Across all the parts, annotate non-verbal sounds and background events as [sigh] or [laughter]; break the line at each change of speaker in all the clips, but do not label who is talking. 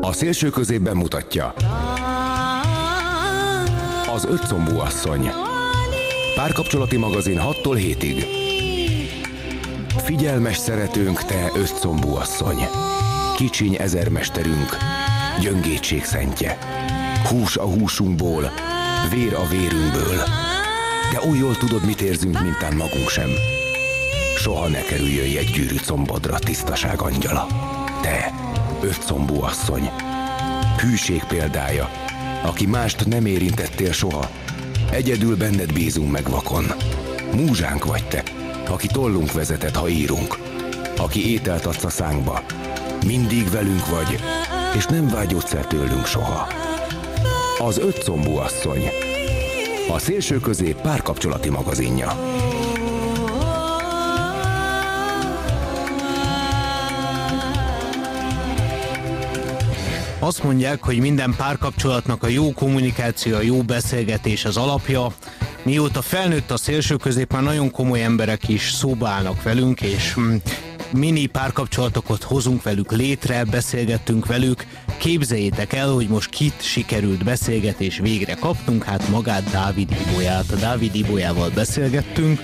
A szélső középben mutatja Az ötcombú asszony. Párkapcsolati magazin 6-tól 7-ig Figyelmes szeretőnk, te ötcombú asszony. Kicsiny ezermesterünk. Gyöngétség szentje. Hús a húsunkból Vér a vérünkből. De úgy jól tudod, mit érzünk, mintán magunk sem. Soha ne kerüljön egy gyűrű combodra, tisztaság angyala. Te, ötcombú asszony Hűség példája Aki mást nem érintettél soha Egyedül benned bízunk meg vakon. Múzsánk vagy te, aki tollunk vezetett, ha írunk. Aki ételt adsz a szánkba. Mindig velünk vagy, és nem vágyodsz el tőlünk soha. Az ötcombú asszony. A szélső közé párkapcsolati magazinja.
Azt mondják, hogy minden párkapcsolatnak a jó kommunikáció, a jó beszélgetés az alapja. Mióta felnőtt a szélső közép, már nagyon komoly emberek is szóba állnak velünk, és mm, mini párkapcsolatokat hozunk velük létre, beszélgettünk velük. Képzeljétek el, hogy most kit sikerült beszélgetés végre kaptunk, hát magát Dávid Ibolyát. A Dávid Ibolyával beszélgettünk,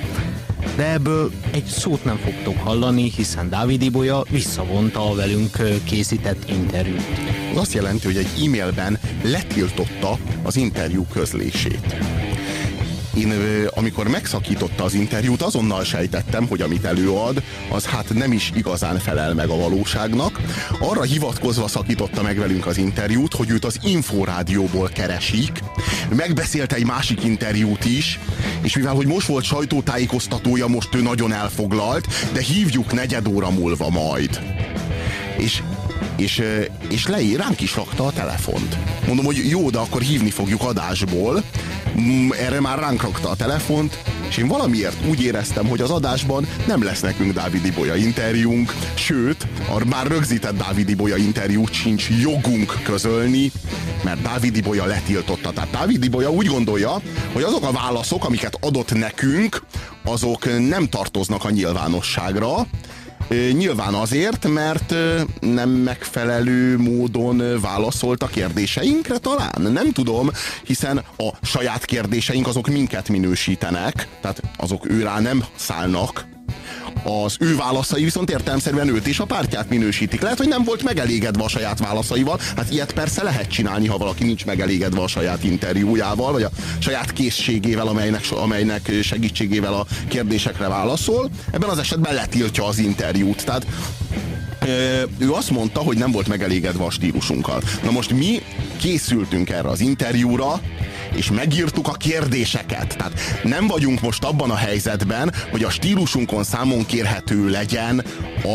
de ebből egy szót nem fogtok hallani, hiszen Dávid Ibolya visszavonta a velünk készített interjút.
Az azt jelenti, hogy egy e-mailben letiltotta az interjú közlését. Én amikor megszakította az interjút, azonnal sejtettem, hogy amit előad, az hát nem is igazán felel meg a valóságnak. Arra hivatkozva szakította meg velünk az interjút, hogy őt az Inforádióból keresik. Megbeszélt egy másik interjút is, és mivel hogy most volt sajtótájékoztatója, most ő nagyon elfoglalt, de hívjuk negyed óra múlva majd. És és, és leír, ránk is rakta a telefont. Mondom, hogy jó, de akkor hívni fogjuk adásból. Mm, erre már ránk rakta a telefont, és én valamiért úgy éreztem, hogy az adásban nem lesz nekünk Dávidi Bolya interjúnk, sőt, a már rögzített Dávidi Bolya interjút sincs jogunk közölni, mert Dávidi Bolya letiltotta. Tehát Dávidi Bolya úgy gondolja, hogy azok a válaszok, amiket adott nekünk, azok nem tartoznak a nyilvánosságra, Nyilván azért, mert nem megfelelő módon válaszolt a kérdéseinkre talán. Nem tudom, hiszen a saját kérdéseink azok minket minősítenek, tehát azok őrá nem szállnak, az ő válaszai viszont értelmszerűen őt és a pártját minősítik. Lehet, hogy nem volt megelégedve a saját válaszaival. Hát ilyet persze lehet csinálni, ha valaki nincs megelégedve a saját interjújával, vagy a saját készségével, amelynek, amelynek segítségével a kérdésekre válaszol. Ebben az esetben letiltja az interjút. Tehát ő azt mondta, hogy nem volt megelégedve a stílusunkkal. Na most mi készültünk erre az interjúra, és megírtuk a kérdéseket. Tehát nem vagyunk most abban a helyzetben, hogy a stílusunkon számon kérhető legyen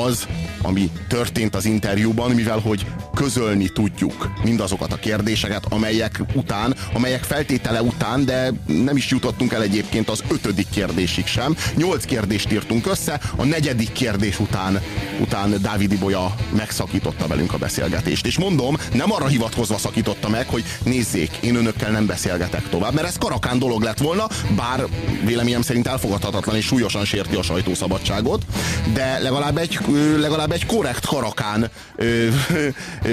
az, ami történt az interjúban, mivel hogy közölni tudjuk mindazokat a kérdéseket, amelyek után, amelyek feltétele után, de nem is jutottunk el egyébként az ötödik kérdésig sem. Nyolc kérdést írtunk össze, a negyedik kérdés után, után Dávid Ibolya megszakította velünk a beszélgetést. És mondom, nem arra hivatkozva szakította meg, hogy nézzék, én önökkel nem beszélgetek tovább, mert ez karakán dolog lett volna, bár véleményem szerint elfogadhatatlan és súlyosan sérti a sajtószabadságot, de legalább egy, legalább egy korrekt karakán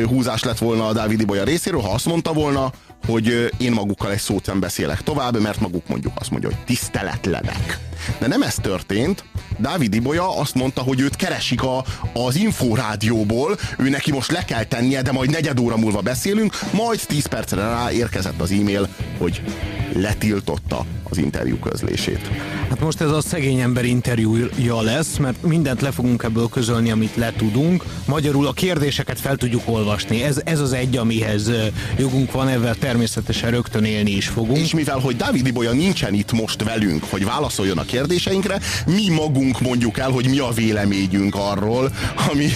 húzás lett volna a Dávid Ibolya részéről, ha azt mondta volna, hogy én magukkal egy szót nem beszélek tovább, mert maguk mondjuk azt mondja, hogy tiszteletlenek. De nem ez történt. Dávid Ibolya azt mondta, hogy őt keresik a, az inforádióból, ő neki most le kell tennie, de majd negyed óra múlva beszélünk, majd 10 percre rá érkezett az e-mail, hogy letiltotta az interjú közlését.
Hát most ez a szegény ember interjúja lesz, mert mindent le fogunk ebből közölni, amit le tudunk. Magyarul a kérdéseket fel tudjuk olvasni. Ez, ez az egy, amihez jogunk van, ezzel természetesen rögtön élni is fogunk.
És mivel, hogy Dávid Ibolya nincsen itt most velünk, hogy válaszoljon a kérdéseinkre, mi magunk mondjuk el, hogy mi a véleményünk arról, ami,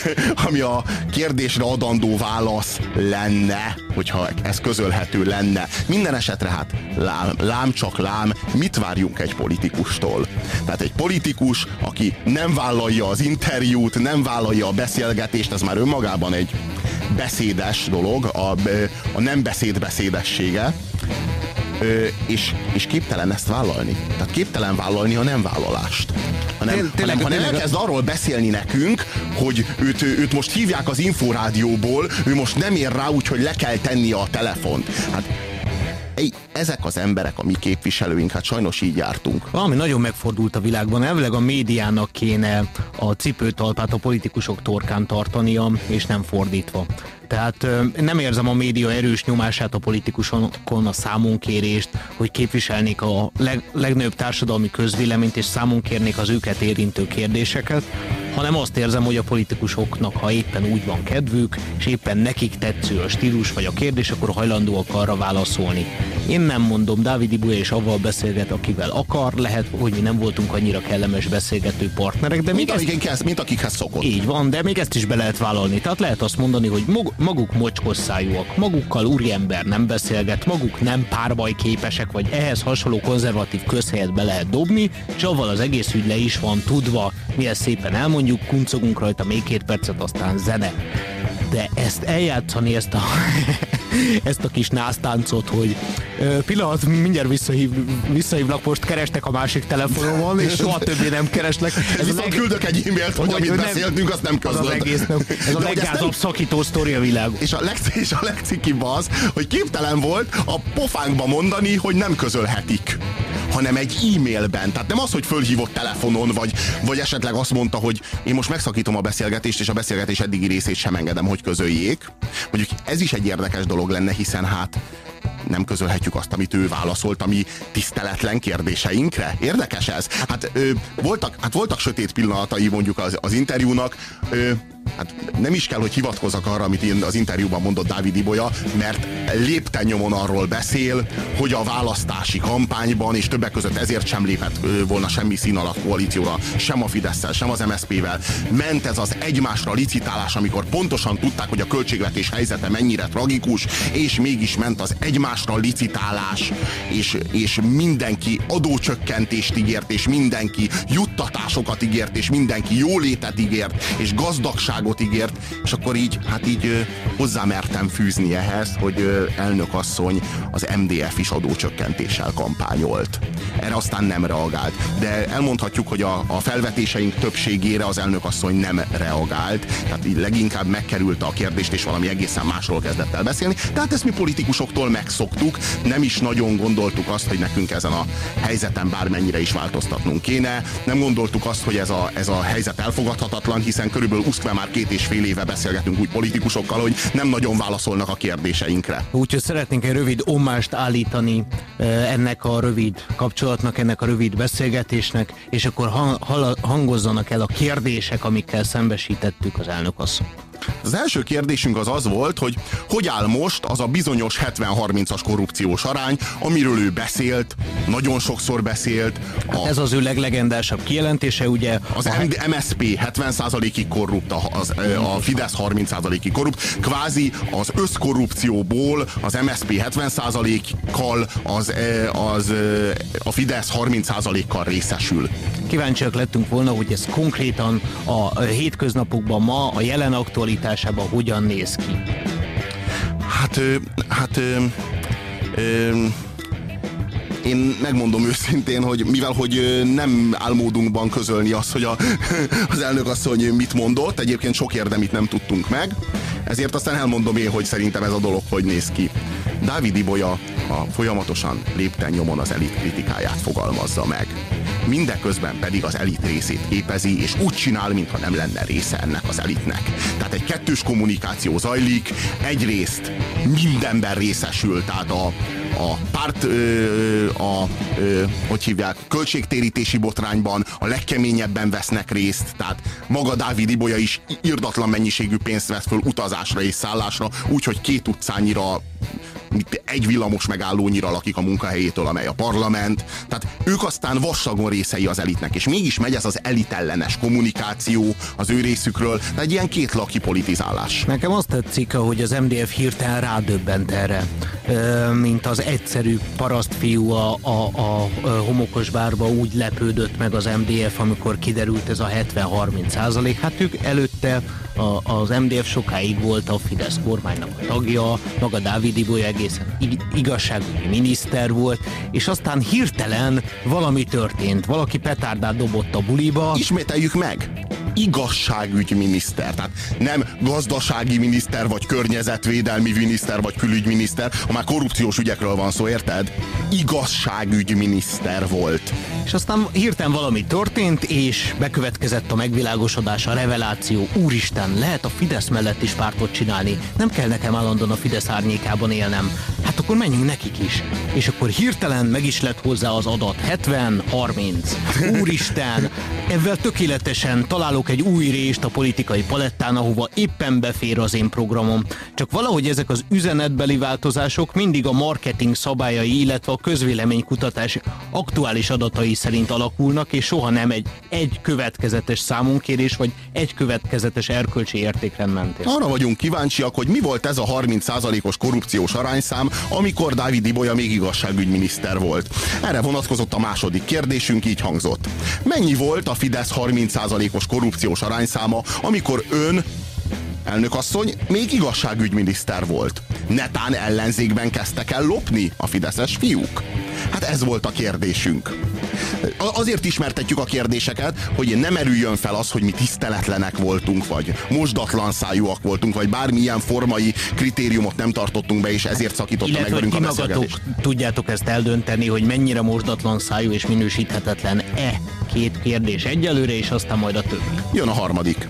ami a kérdésre adandó válasz lenne, hogyha ez közölhető lenne. Minden esetre hát lám, lám csak lám, mit várjunk egy politikustól? Tehát egy politikus, aki nem vállalja az interjút, nem vállalja a beszélgetést, ez már önmagában egy beszédes dolog, a, a nem beszéd beszédessége. És, és képtelen ezt vállalni. Tehát képtelen vállalni a nem vállalást. Hanem, tényleg, hanem, hanem elkezd arról beszélni nekünk, hogy őt, őt most hívják az inforádióból, ő most nem ér rá, úgyhogy le kell tennie a telefont. Hát ezek az emberek, a mi képviselőink, hát sajnos így jártunk.
Valami nagyon megfordult a világban. Elvileg a médiának kéne a cipőtalpát a politikusok torkán tartania, és nem fordítva. Tehát nem érzem a média erős nyomását a politikusokon, a számunkérést, hogy képviselnék a leg, legnagyobb társadalmi közvéleményt, és számon kérnék az őket érintő kérdéseket, hanem azt érzem, hogy a politikusoknak, ha éppen úgy van kedvük, és éppen nekik tetsző a stílus vagy a kérdés, akkor hajlandóak arra válaszolni. Én nem mondom, Dávid Ibuja és avval beszélget, akivel akar, lehet, hogy mi nem voltunk annyira kellemes beszélgető partnerek, de
mint, még ezt, mint akikhez szokott.
Így van, de még ezt is be lehet vállalni. Tehát lehet azt mondani, hogy maguk mocskosszájúak, magukkal úriember nem beszélget, maguk nem párbaj képesek, vagy ehhez hasonló konzervatív közhelyet be lehet dobni, és avval az egész ügy le is van tudva, mi ezt szépen elmondjuk, kuncogunk rajta még két percet, aztán zene. De ezt eljátszani, ezt a [laughs] ezt a kis násztáncot, hogy pillanat, mindjárt visszahív, visszahívnak, most kerestek a másik telefonomon, és soha többé nem keresnek.
Ez Viszont leg... küldök egy e-mailt, hogy, hogy amit nem, beszéltünk, azt nem közöld.
Az, az egész nem. Ez a leggázabb szakító sztori a világ.
És a, leg, [laughs] és a legcikibb az, hogy képtelen volt a pofánkba mondani, hogy nem közölhetik hanem egy e-mailben. Tehát nem az, hogy fölhívott telefonon, vagy, vagy esetleg azt mondta, hogy én most megszakítom a beszélgetést, és a beszélgetés eddigi részét sem engedem, hogy közöljék. Mondjuk ez is egy érdekes dolog lenne, hiszen hát nem közölhetjük azt, amit ő válaszolt a mi tiszteletlen kérdéseinkre. Érdekes ez? Hát, ö, voltak, hát voltak sötét pillanatai mondjuk az, az interjúnak. Ö, hát nem is kell, hogy hivatkozzak arra, amit én az interjúban mondott Dávid Ibolya, mert lépten nyomon arról beszél, hogy a választási kampányban, és többek között ezért sem lépett volna semmi szín alatt koalícióra, sem a fidesz sem az MSZP-vel. Ment ez az egymásra licitálás, amikor pontosan tudták, hogy a költségvetés helyzete mennyire tragikus, és mégis ment az egymásra licitálás, és, és mindenki adócsökkentést ígért, és mindenki juttatásokat ígért, és mindenki jólétet ígért, és gazdagság szabadságot ígért, és akkor így, hát így hozzámertem fűzni ehhez, hogy elnök asszony az MDF is adócsökkentéssel kampányolt. Erre aztán nem reagált. De elmondhatjuk, hogy a, a felvetéseink többségére az elnök asszony nem reagált, tehát így leginkább megkerülte a kérdést, és valami egészen másról kezdett el beszélni. Tehát ezt mi politikusoktól megszoktuk, nem is nagyon gondoltuk azt, hogy nekünk ezen a helyzeten bármennyire is változtatnunk kéne. Nem gondoltuk azt, hogy ez a, ez a helyzet elfogadhatatlan, hiszen körülbelül Uszkve már két és fél éve beszélgetünk úgy politikusokkal, hogy nem nagyon válaszolnak a kérdéseinkre.
Úgyhogy szeretnénk egy rövid omást állítani ennek a rövid kapcsolatnak, ennek a rövid beszélgetésnek, és akkor hangozzanak el a kérdések, amikkel szembesítettük az elnökasszony.
Az első kérdésünk az az volt, hogy hogy áll most az a bizonyos 70-30-as korrupciós arány, amiről ő beszélt, nagyon sokszor beszélt.
A, hát ez az ő leglegendásabb kijelentése, ugye?
Az a... MSP 70%-ig korrupt, az, a Fidesz 30%-ig korrupt. Kvázi az összkorrupcióból az MSP 70%-kal az, az, a Fidesz 30%-kal részesül.
Kíváncsiak lettünk volna, hogy ez konkrétan a hétköznapokban ma, a jelen aktualitásában hogyan néz ki.
Hát, hát ö, ö, én megmondom őszintén, hogy mivel hogy nem álmódunkban közölni azt, hogy a, [laughs] az elnök asszony mit mondott, egyébként sok érdemit nem tudtunk meg, ezért aztán elmondom én, hogy szerintem ez a dolog hogy néz ki. Dávid Ibolya a folyamatosan lépten nyomon az elit kritikáját fogalmazza meg. Mindeközben pedig az elit részét képezi, és úgy csinál, mintha nem lenne része ennek az elitnek. Tehát egy kettős kommunikáció zajlik, egyrészt mindenben részesül, tehát a, a párt, ö, a, ö, hogy hívják, költségtérítési botrányban a legkeményebben vesznek részt, tehát maga Dávid Ibolya is irdatlan mennyiségű pénzt vesz föl utazásra és szállásra, úgyhogy két utcányira egy villamos megállónyira lakik a munkahelyétől, amely a parlament. Tehát ők aztán vassagon részei az elitnek, és mégis megy ez az elitellenes kommunikáció az ő részükről, de egy ilyen két laki politizálás.
Nekem azt tetszik, hogy az MDF hirtelen rádöbbent erre. mint az egyszerű parasztfiú a, a, a homokos bárba úgy lepődött meg az MDF, amikor kiderült ez a 70-30 százalék. Hát ők előtte a, az MDF sokáig volt a Fidesz kormánynak a tagja, maga Dávid Ibolya egészen igazságügyi miniszter volt, és aztán hirtelen valami történt, valaki petárdát dobott a buliba.
Ismételjük meg! Igazságügyminiszter. Tehát nem gazdasági miniszter, vagy környezetvédelmi miniszter, vagy külügyminiszter, ha már korrupciós ügyekről van szó, érted? Igazságügyminiszter volt.
És aztán hirtelen valami történt, és bekövetkezett a megvilágosodás, a reveláció. Úristen, lehet a Fidesz mellett is pártot csinálni. Nem kell nekem állandóan a Fidesz árnyékában élnem. Hát akkor menjünk nekik is. És akkor hirtelen meg is lett hozzá az adat. 70-30. Úristen, [laughs] ezzel tökéletesen találok egy új részt a politikai palettán, ahova éppen befér az én programom. Csak valahogy ezek az üzenetbeli változások mindig a marketing szabályai, illetve a közvéleménykutatás aktuális adatai szerint alakulnak, és soha nem egy, egy következetes számunkérés, vagy egy következetes erkölcsi értékrend mentén.
Arra vagyunk kíváncsiak, hogy mi volt ez a 30%-os korrupciós arányszám, amikor Dávid Ibolya még igazságügyminiszter volt. Erre vonatkozott a második kérdésünk, így hangzott. Mennyi volt a Fidesz 30%-os korrupciós arányszáma, amikor ön elnökasszony még igazságügyminiszter volt. Netán ellenzékben kezdtek el lopni a fideszes fiúk? Hát ez volt a kérdésünk. Azért ismertetjük a kérdéseket, hogy nem erüljön fel az, hogy mi tiszteletlenek voltunk, vagy mosdatlan szájúak voltunk, vagy bármilyen formai kritériumot nem tartottunk be, és ezért szakította
Illetve,
meg velünk a beszélgetést.
tudjátok ezt eldönteni, hogy mennyire mosdatlan szájú és minősíthetetlen-e két kérdés egyelőre, és aztán majd a többi.
Jön a harmadik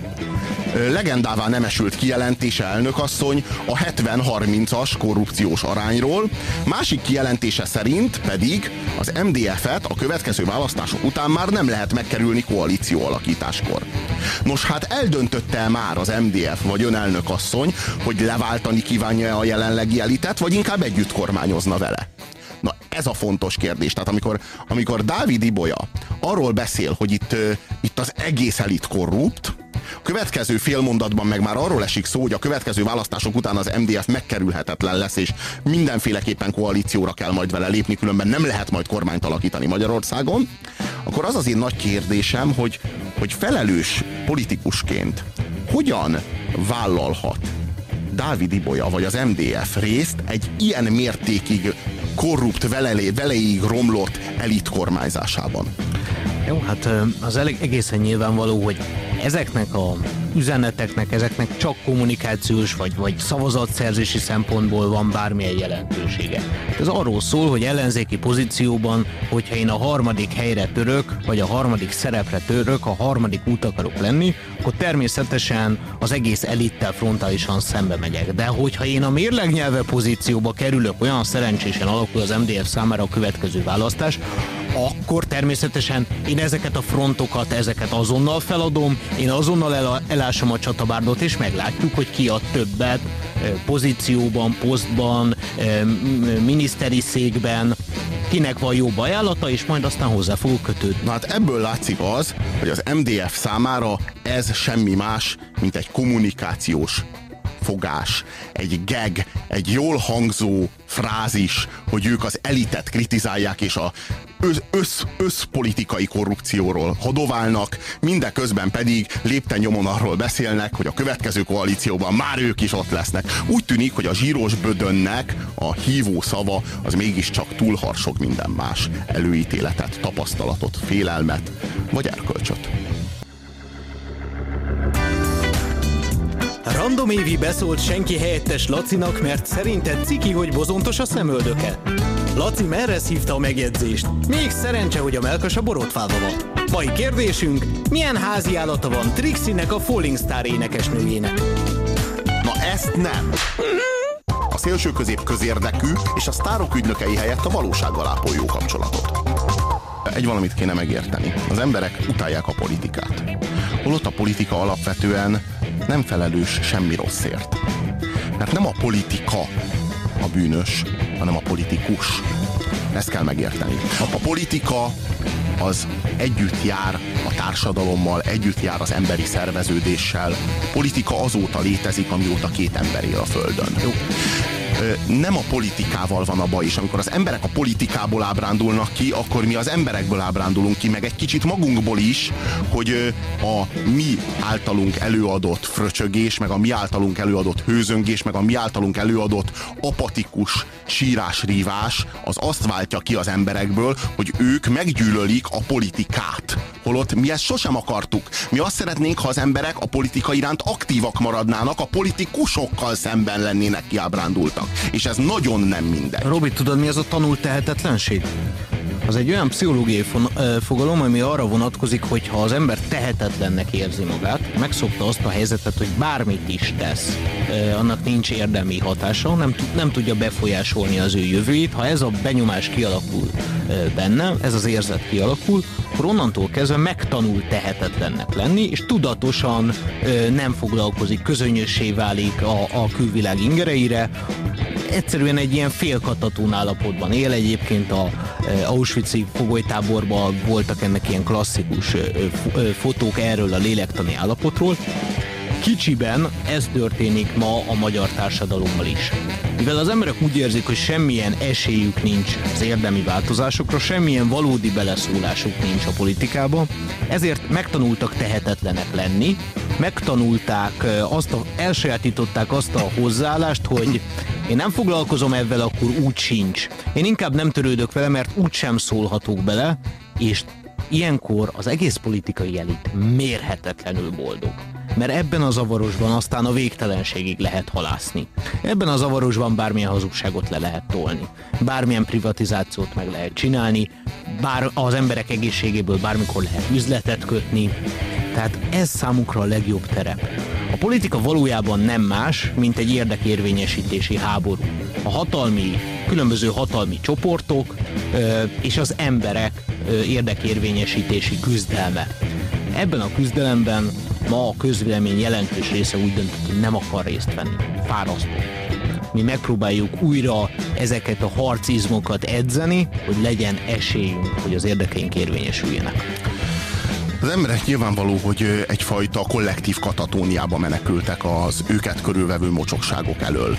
legendává nemesült kijelentése elnökasszony a 70-30-as korrupciós arányról, másik kijelentése szerint pedig az MDF-et a következő választások után már nem lehet megkerülni koalíció alakításkor. Nos hát eldöntötte már az MDF vagy ön elnökasszony, hogy leváltani kívánja a jelenlegi elitet, vagy inkább együtt kormányozna vele? Na ez a fontos kérdés. Tehát amikor, amikor Dávid Ibolya arról beszél, hogy itt, itt az egész elit korrupt, a következő félmondatban meg már arról esik szó, hogy a következő választások után az MDF megkerülhetetlen lesz, és mindenféleképpen koalícióra kell majd vele lépni, különben nem lehet majd kormányt alakítani Magyarországon, akkor az az én nagy kérdésem, hogy, hogy felelős politikusként hogyan vállalhat Dávid Ibolya vagy az MDF részt egy ilyen mértékig korrupt, velelé, veleig romlott elit kormányzásában.
Jó, hát az elég egészen nyilvánvaló, hogy ezeknek a üzeneteknek, ezeknek csak kommunikációs vagy, vagy szavazatszerzési szempontból van bármilyen jelentősége. Ez arról szól, hogy ellenzéki pozícióban, hogyha én a harmadik helyre török, vagy a harmadik szerepre török, a harmadik út akarok lenni, akkor természetesen az egész elittel frontálisan szembe megyek. De hogyha én a mérlegnyelve pozícióba kerülök, olyan szerencsésen alakul az MDF számára a következő választás, akkor természetesen én ezeket a frontokat, ezeket azonnal feladom, én azonnal el, elásom a csatabárdot, és meglátjuk, hogy ki ad többet pozícióban, posztban, miniszteri székben, kinek van jobb ajánlata, és majd aztán hozzá fogok kötődni.
Na hát ebből látszik az, hogy az MDF számára ez semmi más, mint egy kommunikációs fogás, egy geg, egy jól hangzó frázis, hogy ők az elitet kritizálják, és a össz, össz, összpolitikai korrupcióról hadoválnak, mindeközben pedig lépten nyomon arról beszélnek, hogy a következő koalícióban már ők is ott lesznek. Úgy tűnik, hogy a zsíros bödönnek a hívó szava az mégiscsak túlharsog minden más előítéletet, tapasztalatot, félelmet vagy erkölcsöt.
Random Évi beszólt senki helyettes Lacinak, mert szerinted ciki, hogy bozontos a szemöldöke. Laci merre hívta a megjegyzést? Még szerencse, hogy a melkas a borotfába van. Mai kérdésünk, milyen házi állata van Trixinek a Falling Star énekesnőjének?
Na ezt nem! A szélső közép közérdekű és a sztárok ügynökei helyett a valósággal ápol jó kapcsolatot. Egy valamit kéne megérteni. Az emberek utálják a politikát. Holott a politika alapvetően nem felelős semmi rosszért. Mert nem a politika a bűnös, hanem a politikus. Ezt kell megérteni. A politika az együtt jár a társadalommal, együtt jár az emberi szerveződéssel. A politika azóta létezik, amióta két ember él a Földön. Jó. Nem a politikával van a baj, és amikor az emberek a politikából ábrándulnak ki, akkor mi az emberekből ábrándulunk ki, meg egy kicsit magunkból is, hogy a mi általunk előadott fröcsögés, meg a mi általunk előadott hőzöngés, meg a mi általunk előadott apatikus sírás-rívás, az azt váltja ki az emberekből, hogy ők meggyűlölik a politikát. Holott mi ezt sosem akartuk. Mi azt szeretnénk, ha az emberek a politika iránt aktívak maradnának, a politikusokkal szemben lennének kiábrándultak. És ez nagyon nem mindegy.
Robi, tudod mi az a tanult tehetetlenség? Az egy olyan pszichológiai fogalom, ami arra vonatkozik, hogy ha az ember tehetetlennek érzi magát, megszokta azt a helyzetet, hogy bármit is tesz, annak nincs érdemi hatása, nem, nem tudja befolyásolni az ő jövőjét. Ha ez a benyomás kialakul benne, ez az érzet kialakul, akkor onnantól kezdve megtanul tehetetlennek lenni, és tudatosan nem foglalkozik, közönössé válik a, a külvilág ingereire, egyszerűen egy ilyen félkatatón állapotban él. Egyébként a Auschwitz-i fogolytáborban voltak ennek ilyen klasszikus fotók erről a lélektani állapotról. Kicsiben ez történik ma a magyar társadalommal is. Mivel az emberek úgy érzik, hogy semmilyen esélyük nincs az érdemi változásokra, semmilyen valódi beleszólásuk nincs a politikába, ezért megtanultak tehetetlenek lenni, megtanulták, azt a, elsajátították azt a hozzáállást, hogy én nem foglalkozom ezzel, akkor úgy sincs. Én inkább nem törődök vele, mert úgy sem szólhatok bele, és ilyenkor az egész politikai elit mérhetetlenül boldog mert ebben a zavarosban aztán a végtelenségig lehet halászni. Ebben a zavarosban bármilyen hazugságot le lehet tolni, bármilyen privatizációt meg lehet csinálni, bár az emberek egészségéből bármikor lehet üzletet kötni, tehát ez számukra a legjobb terep. A politika valójában nem más, mint egy érdekérvényesítési háború. A hatalmi, különböző hatalmi csoportok és az emberek érdekérvényesítési küzdelme. Ebben a küzdelemben ma a közvélemény jelentős része úgy döntött, hogy nem akar részt venni. Fárasztó. Mi megpróbáljuk újra ezeket a harcizmokat edzeni, hogy legyen esélyünk, hogy az érdekeink érvényesüljenek.
Az emberek nyilvánvaló, hogy egyfajta kollektív katatóniába menekültek az őket körülvevő mocsokságok elől.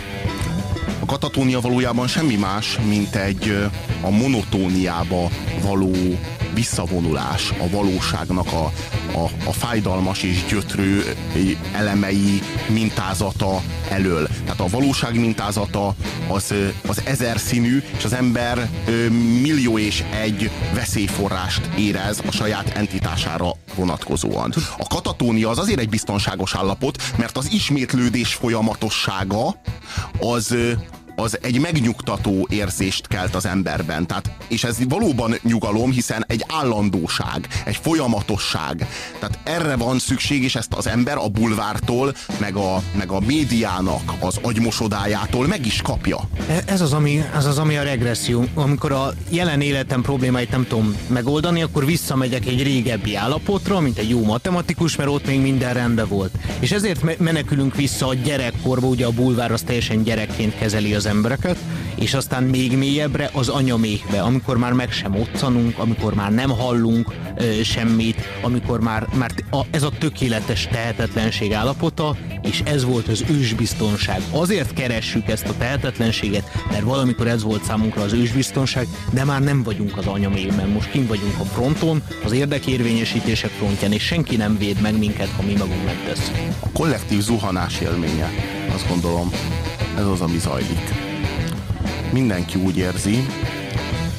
A katatónia valójában semmi más, mint egy a monotóniába való visszavonulás a valóságnak a, a, a fájdalmas és gyötrő elemei mintázata elől. Tehát a valóság mintázata az, az ezer színű, és az ember millió és egy veszélyforrást érez a saját entitására vonatkozóan. A katatónia az azért egy biztonságos állapot, mert az ismétlődés folyamatossága az az egy megnyugtató érzést kelt az emberben. Tehát, és ez valóban nyugalom, hiszen egy állandóság, egy folyamatosság. Tehát erre van szükség, és ezt az ember a bulvártól, meg a, meg a médiának az agymosodájától meg is kapja.
E, ez az, ami, ez az, ami a regresszió. Amikor a jelen életem problémáit nem tudom megoldani, akkor visszamegyek egy régebbi állapotra, mint egy jó matematikus, mert ott még minden rendben volt. És ezért menekülünk vissza a gyerekkorba, ugye a bulvár az teljesen gyerekként kezeli az embereket, és aztán még mélyebbre az anyaméhbe, amikor már meg sem otcanunk, amikor már nem hallunk ö, semmit, amikor már, már a, ez a tökéletes tehetetlenség állapota, és ez volt az ősbiztonság. Azért keressük ezt a tehetetlenséget, mert valamikor ez volt számunkra az ősbiztonság, de már nem vagyunk az anyaméhben, most kim vagyunk a fronton, az érdekérvényesítések frontján, és senki nem véd meg minket, ha mi magunk megtesszük.
A kollektív zuhanás élménye, azt gondolom, ez az, ami zajlik. Mindenki úgy érzi,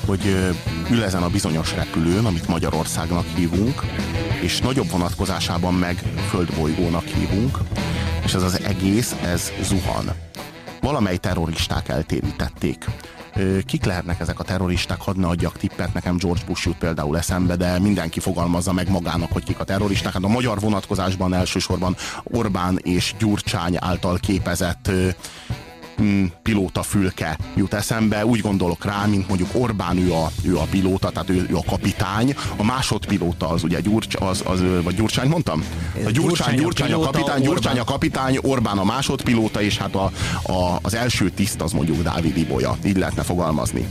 hogy ül ezen a bizonyos repülőn, amit Magyarországnak hívunk, és nagyobb vonatkozásában meg földbolygónak hívunk, és ez az egész, ez zuhan. Valamely terroristák eltérítették. Kik lehetnek ezek a terroristák? Hadd ne adjak tippet, nekem George Bush jut például eszembe, de mindenki fogalmazza meg magának, hogy kik a terroristák. Hát a magyar vonatkozásban elsősorban Orbán és Gyurcsány által képezett mm, pilóta fülke jut eszembe. Úgy gondolok rá, mint mondjuk Orbán ő a, ő a pilóta, tehát ő, ő a kapitány. A másodpilóta az ugye Gyurcs, az, az, vagy Gyurcsány mondtam? A Gyurcsány, Gyurcsány a, a kapitány, Gyurcsány a kapitány, Orbán a másodpilóta, és hát a, a, az első tiszt az mondjuk Dávid Ibolya. Így lehetne fogalmazni.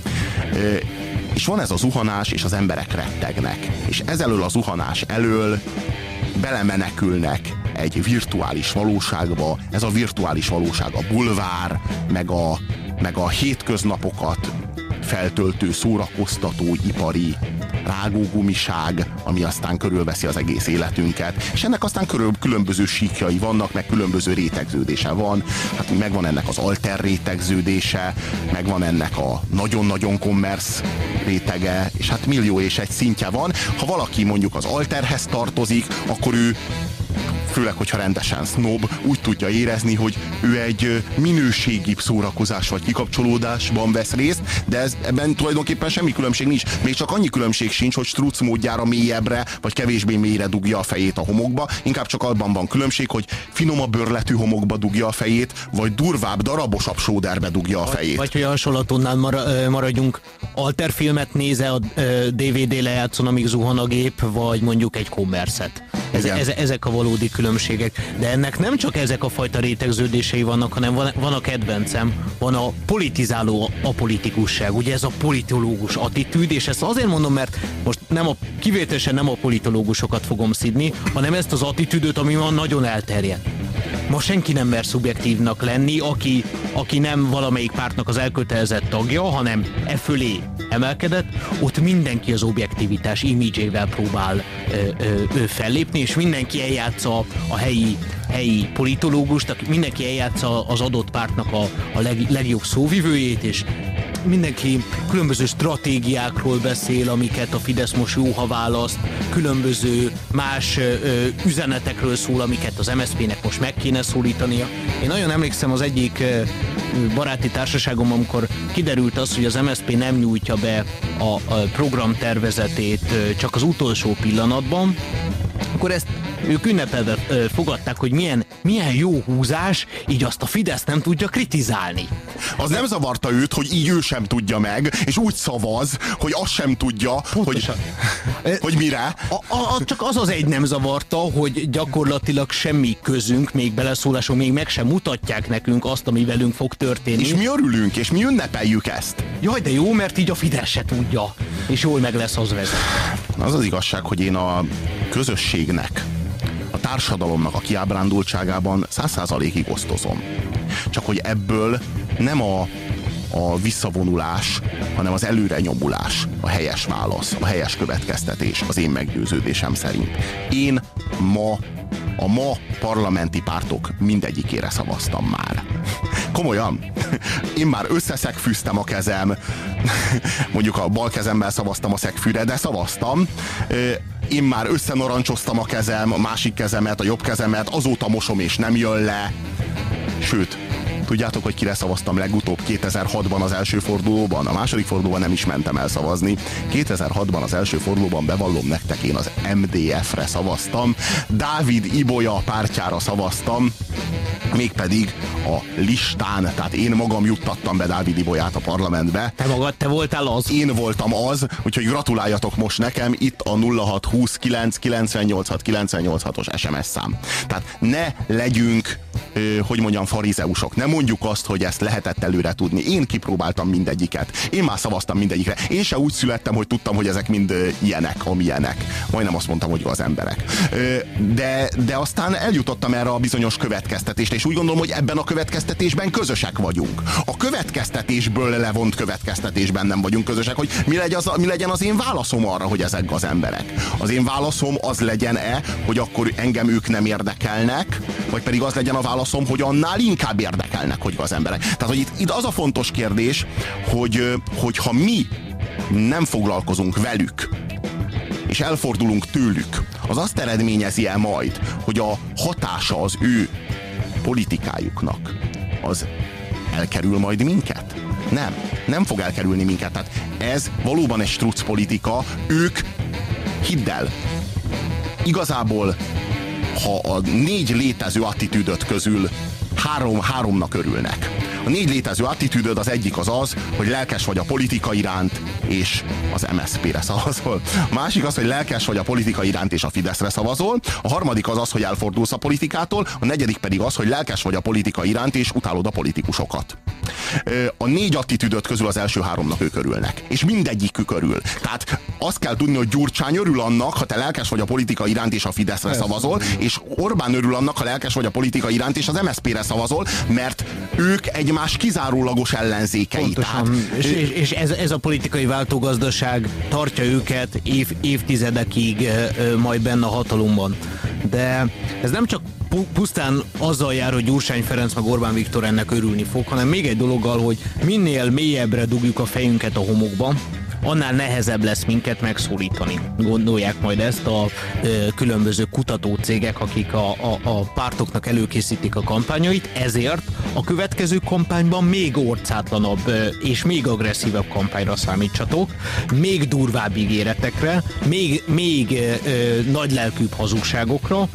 És van ez a zuhanás, és az emberek rettegnek. És ezelől a zuhanás elől belemenekülnek egy virtuális valóságba. Ez a virtuális valóság a bulvár, meg a, meg a hétköznapokat feltöltő, szórakoztató, ipari rágógumiság, ami aztán körülveszi az egész életünket. És ennek aztán körül, különböző síkjai vannak, meg különböző rétegződése van. Hát megvan ennek az alter rétegződése, megvan ennek a nagyon-nagyon kommersz rétege, és hát millió és egy szintje van. Ha valaki mondjuk az alterhez tartozik, akkor ő főleg, hogyha rendesen snob, úgy tudja érezni, hogy ő egy minőségi szórakozás vagy kikapcsolódásban vesz részt, de ez, ebben tulajdonképpen semmi különbség nincs. Még csak annyi különbség sincs, hogy struc módjára mélyebbre, vagy kevésbé mélyre dugja a fejét a homokba, inkább csak abban van különbség, hogy finomabb bőrletű homokba dugja a fejét, vagy durvább, darabosabb sóderbe dugja a fejét.
Vagy, vagy hogy a hasonlatonnál maradjunk, alterfilmet néze a DVD lejátszon, amíg zuhan a gép, vagy mondjuk egy kommerszet. Ez, ez, ezek a valódi különbségek. De ennek nem csak ezek a fajta rétegződései vannak, hanem van, van a kedvencem, van a politizáló apolitikusság, ugye ez a politológus attitűd, és ezt azért mondom, mert most nem a, kivételesen nem a politológusokat fogom szidni, hanem ezt az attitűdöt, ami van nagyon elterjedt. Ma senki nem mer szubjektívnak lenni, aki, aki nem valamelyik pártnak az elkötelezett tagja, hanem e fölé emelkedett, ott mindenki az objektivitás imidzsével próbál ö, ö, fellépni, és mindenki eljátsza a helyi helyi politológust, mindenki eljátsza az adott pártnak a, a leg, legjobb szóvivőjét, és mindenki különböző stratégiákról beszél, amiket a Fidesz most jó, ha választ, különböző más ö, üzenetekről szól, amiket az MSZP-nek most meg kéne szólítania. Én nagyon emlékszem az egyik ö, baráti társaságom, amikor kiderült az, hogy az MSZP nem nyújtja be a, a programtervezetét ö, csak az utolsó pillanatban, akkor ezt ők ünnepelve fogadták, hogy milyen, milyen jó húzás, így azt a Fidesz nem tudja kritizálni.
Az nem zavarta őt, hogy így ő sem tudja meg, és úgy szavaz, hogy azt sem tudja, hogy, hogy mire.
A, a, csak az az egy nem zavarta, hogy gyakorlatilag semmi közünk, még beleszólásunk, még meg sem mutatják nekünk azt, ami velünk fog történni.
És mi örülünk, és mi ünnepeljük ezt.
Jaj, de jó, mert így a Fidesz se tudja, és jól meg lesz az vezet.
Az az igazság, hogy én a közösségnek társadalomnak a kiábrándultságában száz százalékig osztozom. Csak hogy ebből nem a, a visszavonulás, hanem az előre nyomulás a helyes válasz, a helyes következtetés az én meggyőződésem szerint. Én ma a ma parlamenti pártok mindegyikére szavaztam már. Komolyan, én már összeszegfűztem a kezem, mondjuk a bal kezemmel szavaztam a szegfűre, de szavaztam én már összenorancsoztam a kezem, a másik kezemet, a jobb kezemet, azóta mosom és nem jön le. Sőt, Tudjátok, hogy kire szavaztam legutóbb 2006-ban az első fordulóban? A második fordulóban nem is mentem el szavazni. 2006-ban az első fordulóban bevallom nektek, én az MDF-re szavaztam. Dávid Ibolya pártjára szavaztam mégpedig a listán, tehát én magam juttattam be Dávid Ibolyát a parlamentbe.
Te magad, te voltál az?
Én voltam az, úgyhogy gratuláljatok most nekem, itt a 0629 986 986-os SMS szám. Tehát ne legyünk, hogy mondjam, farizeusok, ne mondjuk azt, hogy ezt lehetett előre tudni. Én kipróbáltam mindegyiket. Én már szavaztam mindegyikre. Én se úgy születtem, hogy tudtam, hogy ezek mind ilyenek, amilyenek. Majdnem azt mondtam, hogy az emberek. De, de aztán eljutottam erre a bizonyos következtetést, és úgy gondolom, hogy ebben a következtetésben közösek vagyunk. A következtetésből levont következtetésben nem vagyunk közösek, hogy mi legyen az, mi legyen az én válaszom arra, hogy ezek az emberek. Az én válaszom az legyen-e, hogy akkor engem ők nem érdekelnek, vagy pedig az legyen a válaszom, hogy annál inkább érdekelnek, hogy az emberek. Tehát, hogy itt, itt az a fontos kérdés, hogy, hogy ha mi nem foglalkozunk velük, és elfordulunk tőlük, az azt eredményezi-e majd, hogy a hatása az ő politikájuknak az elkerül majd minket? Nem, nem fog elkerülni minket. Tehát ez valóban egy struc politika, ők, hidd el, igazából ha a négy létező attitűdöt közül három, háromnak örülnek. A négy létező attitűdöd az egyik az az, hogy lelkes vagy a politika iránt, és az MSZP-re szavazol. A másik az, hogy lelkes vagy a politika iránt, és a Fideszre szavazol. A harmadik az az, hogy elfordulsz a politikától. A negyedik pedig az, hogy lelkes vagy a politika iránt, és utálod a politikusokat. A négy attitűdöt közül az első háromnak ők örülnek. És mindegyikük örül. Tehát azt kell tudni, hogy Gyurcsány örül annak, ha te lelkes vagy a politika iránt, és a Fideszre szavazol, és Orbán örül annak, ha lelkes vagy a politika iránt, és az MSZP-re szavazol, mert ők egy egymás kizárólagos ellenzékei.
Pontosan.
Tehát,
és, és, és ez, ez a politikai váltógazdaság tartja őket év, évtizedekig majd benne a hatalomban. De ez nem csak pusztán azzal jár, hogy Gyurcsány Ferenc meg Orbán Viktor ennek örülni fog, hanem még egy dologgal, hogy minél mélyebbre dugjuk a fejünket a homokba, annál nehezebb lesz minket megszólítani. Gondolják majd ezt a ö, különböző kutatócégek, akik a, a, a pártoknak előkészítik a kampányait, ezért a következő kampányban még orcátlanabb ö, és még agresszívebb kampányra számítsatok, még durvább ígéretekre, még, még ö, ö, nagylelkűbb hazugságokra,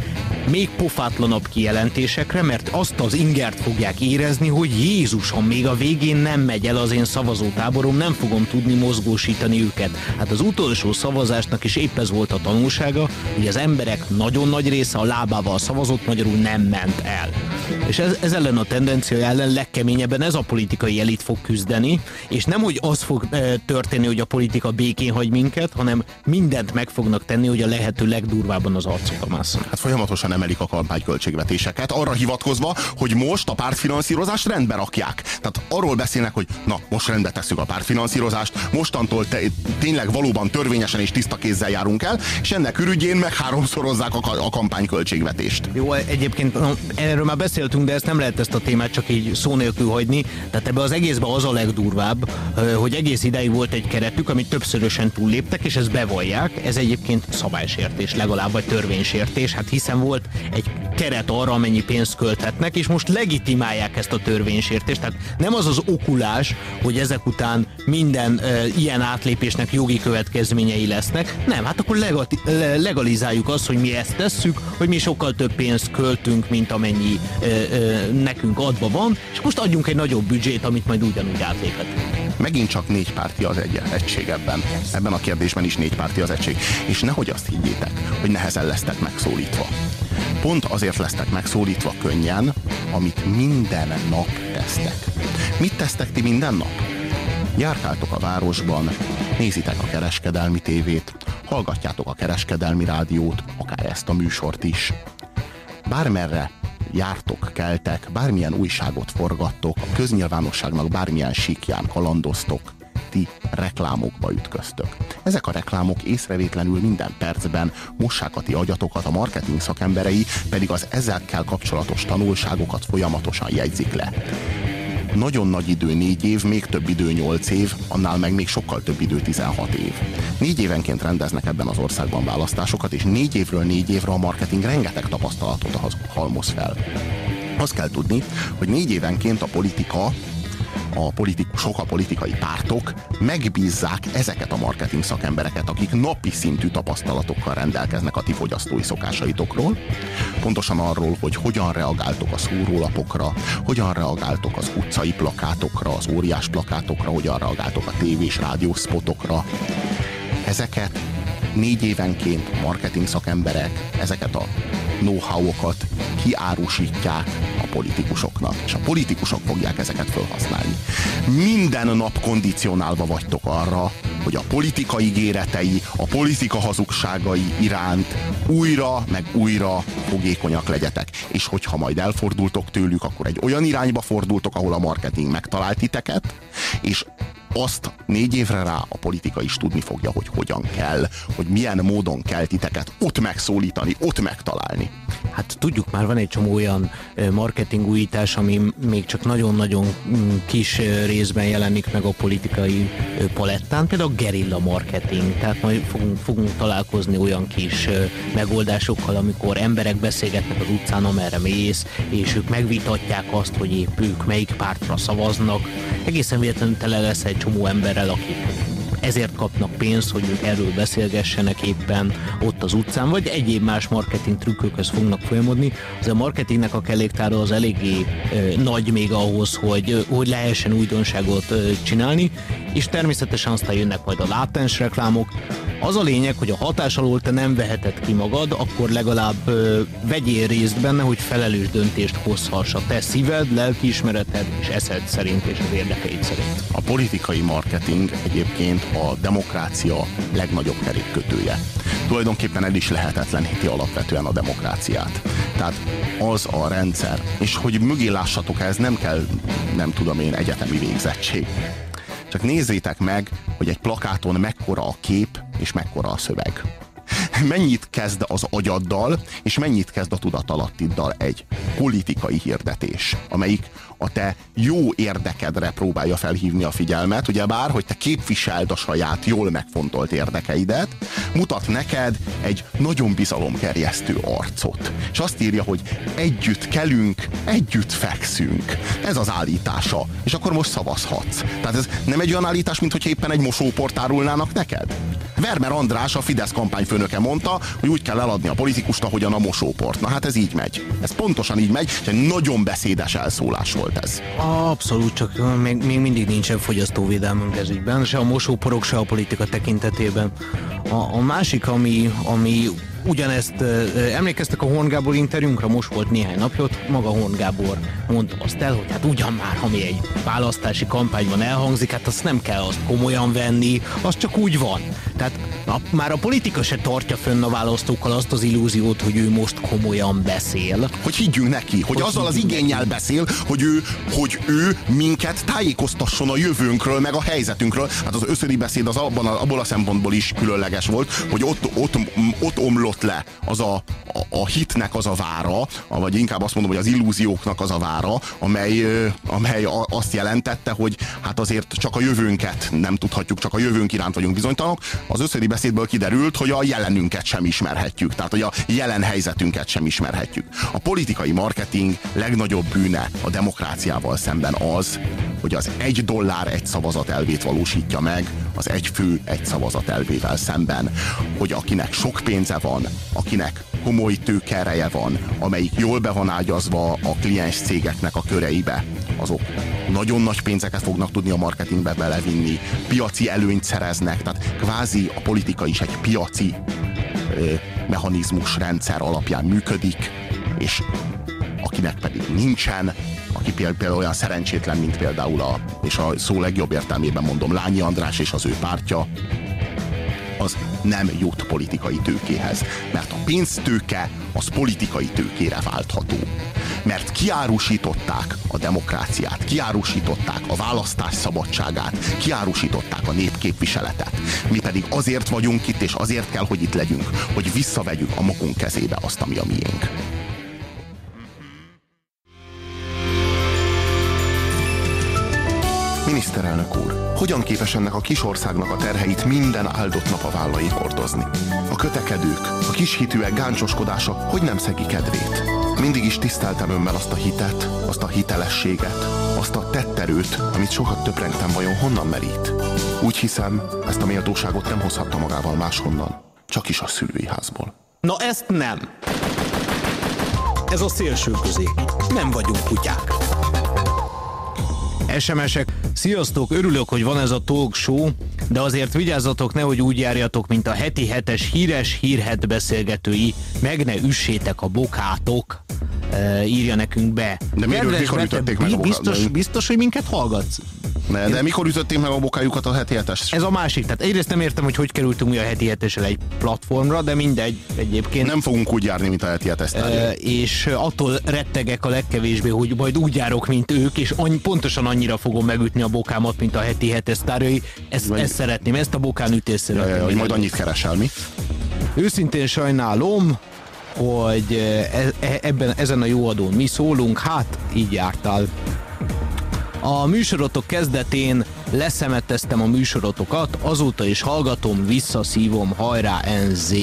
még pofátlanabb kijelentésekre, mert azt az ingert fogják érezni, hogy Jézusom, még a végén nem megy el az én szavazótáborom, nem fogom tudni mozgósítani őket. Hát az utolsó szavazásnak is épp ez volt a tanulsága, hogy az emberek nagyon nagy része a lábával szavazott, magyarul nem ment el. És ez, ez ellen a tendencia ellen legkeményebben ez a politikai elit fog küzdeni, és nem, hogy az fog e, történni, hogy a politika békén hagy minket, hanem mindent meg fognak tenni, hogy a lehető legdurvábban az arcukra mászunk.
Hát folyamatosan emelik a kampányköltségvetéseket, arra hivatkozva, hogy most a pártfinanszírozást rendbe rakják. Tehát arról beszélnek, hogy na, most rendbe tesszük a pártfinanszírozást, mostantól te, tényleg valóban törvényesen és tiszta kézzel járunk el, és ennek ürügyén meg háromszorozzák a, a kampányköltségvetést.
Jó, egyébként erről már beszéltünk, de ezt nem lehet ezt a témát csak így szó nélkül hagyni. Tehát ebbe az egészben az a legdurvább, hogy egész ideig volt egy keretük, amit többszörösen túlléptek, és ezt bevallják. Ez egyébként szabálysértés legalább, vagy törvénysértés, hát hiszen volt egy keret arra, amennyi pénzt költhetnek, és most legitimálják ezt a törvénysértést. Tehát nem az az okulás, hogy ezek után minden e, ilyen átlépésnek jogi következményei lesznek. Nem, hát akkor legalizáljuk azt, hogy mi ezt tesszük, hogy mi sokkal több pénzt költünk, mint amennyi e, e, nekünk adva van, és most adjunk egy nagyobb büdzsét, amit majd ugyanúgy átléphetünk.
Megint csak négy párti az egy egység ebben. Ebben a kérdésben is négy párti az egység. És nehogy azt higgyétek, hogy nehezen lesztek megszólítva. Pont azért lesztek megszólítva könnyen, amit minden nap tesztek. Mit tesztek ti minden nap? Járkáltok a városban, nézitek a kereskedelmi tévét, hallgatjátok a kereskedelmi rádiót, akár ezt a műsort is. Bármerre jártok, keltek, bármilyen újságot forgattok, a köznyilvánosságnak bármilyen síkján kalandoztok, ti reklámokba ütköztök. Ezek a reklámok észrevétlenül minden percben mossák a ti agyatokat, a marketing szakemberei pedig az ezekkel kapcsolatos tanulságokat folyamatosan jegyzik le nagyon nagy idő négy év, még több idő nyolc év, annál meg még sokkal több idő 16 év. Négy évenként rendeznek ebben az országban választásokat, és négy évről négy évre a marketing rengeteg tapasztalatot halmoz fel. Azt kell tudni, hogy négy évenként a politika a politikusok, a politikai pártok megbízzák ezeket a marketing szakembereket, akik napi szintű tapasztalatokkal rendelkeznek a ti fogyasztói szokásaitokról, pontosan arról, hogy hogyan reagáltok a szórólapokra, hogyan reagáltok az utcai plakátokra, az óriás plakátokra, hogyan reagáltok a tévés rádiószpotokra. Ezeket négy évenként marketing szakemberek ezeket a know-how-okat kiárusítják a politikusoknak, és a politikusok fogják ezeket felhasználni. Minden nap kondicionálva vagytok arra, hogy a politika ígéretei, a politika hazugságai iránt újra meg újra fogékonyak legyetek. És hogyha majd elfordultok tőlük, akkor egy olyan irányba fordultok, ahol a marketing megtalált titeket, és azt négy évre rá a politika is tudni fogja, hogy hogyan kell, hogy milyen módon kell titeket ott megszólítani, ott megtalálni.
Hát tudjuk már, van egy csomó olyan marketing újítás, ami még csak nagyon-nagyon mm, kis részben jelenik meg a politikai palettán, például a gerilla marketing, tehát majd fogunk, fogunk találkozni olyan kis megoldásokkal, amikor emberek beszélgetnek az utcán, amerre mész, és ők megvitatják azt, hogy épp ők melyik pártra szavaznak. Egészen véletlenül tele lesz egy csomó emberrel, akik ezért kapnak pénzt, hogy ők erről beszélgessenek éppen ott az utcán, vagy egyéb más marketing trükkökhöz fognak folyamodni. Az a marketingnek a kelléktára az eléggé e, nagy még ahhoz, hogy, hogy lehessen újdonságot e, csinálni, és természetesen aztán jönnek majd a látens reklámok, Az a lényeg, hogy a hatás alól te nem veheted ki magad, akkor legalább ö, vegyél részt benne, hogy felelős döntést hozhass a te szíved, lelkiismereted és eszed szerint és az érdekeid szerint.
A politikai marketing egyébként a demokrácia legnagyobb kerékkötője. Tulajdonképpen el is lehetetleníti alapvetően a demokráciát. Tehát az a rendszer, és hogy mögé lássatok, ez nem kell, nem tudom én, egyetemi végzettség. Csak nézzétek meg, hogy egy plakáton mekkora a kép, és mekkora a szöveg. Mennyit kezd az agyaddal, és mennyit kezd a tudatalattiddal egy politikai hirdetés, amelyik a te jó érdekedre próbálja felhívni a figyelmet, ugye bár, hogy te képviseld a saját jól megfontolt érdekeidet, mutat neked egy nagyon bizalomgerjesztő arcot. És azt írja, hogy együtt kelünk, együtt fekszünk. Ez az állítása. És akkor most szavazhatsz. Tehát ez nem egy olyan állítás, mint hogy éppen egy mosóport árulnának neked? Vermer András, a Fidesz kampányfőnöke mondta, hogy úgy kell eladni a politikust, ahogyan a mosóport. Na hát ez így megy. Ez pontosan így megy, és egy nagyon beszédes elszólás volt ez.
Abszolút, csak még, még mindig nincsen fogyasztóvédelmünk ez ügyben, se a mosóporok, se a politika tekintetében. A, a másik, ami, ami ugyanezt emlékeztek a Horn Gábor interjúnkra, most volt néhány napja, maga Horn Gábor mondta azt el, hogy hát ugyan már, ha mi egy választási kampányban elhangzik, hát azt nem kell azt komolyan venni, az csak úgy van. Tehát a, már a politika se tartja fönn a választókkal azt az illúziót, hogy ő most komolyan beszél.
Hogy higgyünk neki, hogy, hogy azzal az igényel beszél, hogy ő, hogy ő minket tájékoztasson a jövőnkről, meg a helyzetünkről. Hát az összödi beszéd az abban, abból a szempontból is különleges volt, hogy ott, ott, ott omlott omlott le az a, a, a hitnek az a vára, vagy inkább azt mondom, hogy az illúzióknak az a vára, amely, amely azt jelentette, hogy hát azért csak a jövőnket nem tudhatjuk, csak a jövőnk iránt vagyunk bizonytalanok. Az összödi beszédből kiderült, hogy a jelenünket sem ismerhetjük, tehát hogy a jelen helyzetünket sem ismerhetjük. A politikai marketing legnagyobb bűne a demokráciával szemben az, hogy az egy dollár egy szavazat elvét valósítja meg az egy fő egy szavazat elvével szemben, hogy akinek sok pénze van, akinek komoly tőkereje van, amelyik jól be van ágyazva a kliens cégeknek a köreibe, azok nagyon nagy pénzeket fognak tudni a marketingbe belevinni, piaci előnyt szereznek, tehát kvázi a politika is egy piaci ö, mechanizmus rendszer alapján működik, és akinek pedig nincsen, aki például olyan szerencsétlen, mint például a, és a szó legjobb értelmében mondom, Lányi András és az ő pártja, az nem jut politikai tőkéhez. Mert a pénztőke az politikai tőkére váltható. Mert kiárusították a demokráciát, kiárusították a választás szabadságát, kiárusították a népképviseletet. Mi pedig azért vagyunk itt, és azért kell, hogy itt legyünk, hogy visszavegyük a magunk kezébe azt, ami a miénk. Miniszterelnök úr, hogyan képes ennek a kis országnak a terheit minden áldott nap a vállain hordozni? A kötekedők, a kis hitűek gáncsoskodása hogy nem szegi kedvét? Mindig is tiszteltem önben azt a hitet, azt a hitelességet, azt a tetterőt, amit sokat töprengtem vajon honnan merít. Úgy hiszem, ezt a méltóságot nem hozhatta magával máshonnan, csak is a szülői házból.
Na ezt nem. Ez a szélső közé. Nem vagyunk kutyák.
SMS-ek. Sziasztok, örülök, hogy van ez a talk show, de azért vigyázzatok, nehogy úgy járjatok, mint a heti hetes híres hírhet beszélgetői. Meg ne üssétek a bokátok, e, írja nekünk be.
De miért mikor ütötték meg a
biztos, biztos, hogy minket hallgatsz?
Ne, de mikor ütötték meg a bokájukat a heti hetes?
Ez a másik. Tehát egyrészt nem értem, hogy hogy kerültünk mi a heti hetesel egy platformra, de mindegy egyébként.
Nem fogunk úgy járni, mint a heti hetes
e, És attól rettegek a legkevésbé, hogy majd úgy járok, mint ők, és annyi, pontosan annyira fogom megütni a bokámat, mint a heti hetes sztárjai. Ezt, vagy... ezt szeretném, ezt a bokán ütés szeretném. Ja, ja,
hogy majd annyit keresel, mi?
Őszintén sajnálom, hogy e, e, ebben, ezen a jó adón mi szólunk, hát így jártál. A műsorotok kezdetén leszemeteztem a műsorotokat, azóta is hallgatom, visszaszívom, hajrá NZ!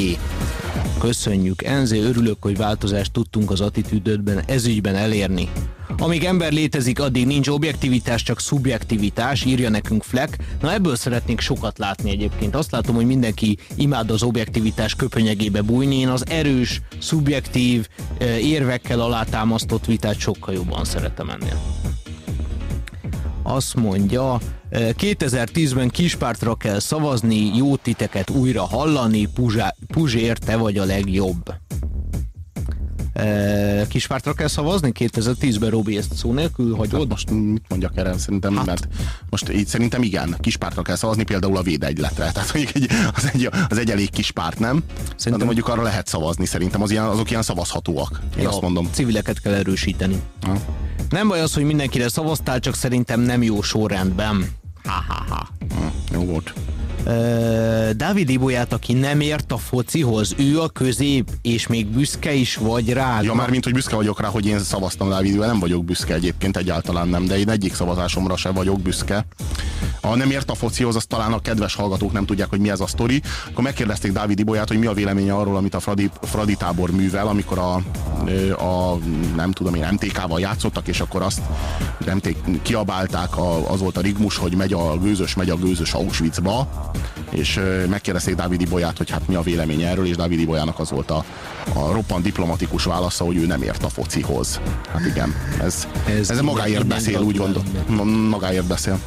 Köszönjük, NZ, örülök, hogy változást tudtunk az attitűdödben ezügyben elérni. Amíg ember létezik, addig nincs objektivitás, csak szubjektivitás, írja nekünk Fleck. Na ebből szeretnék sokat látni egyébként. Azt látom, hogy mindenki imád az objektivitás köpönyegébe bújni. Én az erős, szubjektív, érvekkel alátámasztott vitát sokkal jobban szeretem ennél. Azt mondja, 2010-ben kispártra kell szavazni, jó titeket újra hallani, Puzsá, te vagy a legjobb. Kispártra kell szavazni 2010-ben, Robi, ezt szó nélkül hagyod? Hát
most mit mondjak erre? Szerintem, hát. mert most így szerintem igen, kispártra kell szavazni, például a védegyletre. Tehát mondjuk egy, az, egy, az egy elég kispárt, nem? Szerintem de mondjuk arra lehet szavazni, szerintem az ilyen, azok ilyen szavazhatóak. Én ja, azt mondom.
Civileket kell erősíteni. Ha. Nem baj az, hogy mindenkire szavaztál, csak szerintem nem jó sorrendben. Ha-ha-ha.
Hm, jó volt.
Dávid Ibolyát, aki nem ért a focihoz, ő a közép, és még büszke is vagy rá.
Ja, már mint hogy büszke vagyok rá, hogy én szavaztam Dávid nem vagyok büszke egyébként, egyáltalán nem, de én egyik szavazásomra se vagyok büszke. Ha nem ért a focihoz, az talán a kedves hallgatók nem tudják, hogy mi ez a sztori. Akkor megkérdezték Dávid Ibolyát, hogy mi a véleménye arról, amit a Fradi, Fradi tábor művel, amikor a, a nem tudom én, MTK-val játszottak, és akkor azt MTK, kiabálták, a, az volt a rigmus, hogy megy a gőzös, megy a gőzös Auschwitzba, és megkérdezték Dávid Ibolyát, hogy hát mi a véleménye erről, és Dávid Ibolyának az volt a, a roppant diplomatikus válasza, hogy ő nem ért a focihoz. Hát igen, ez, ez, ez magáért beszél, úgy gondolom. Magáért beszél.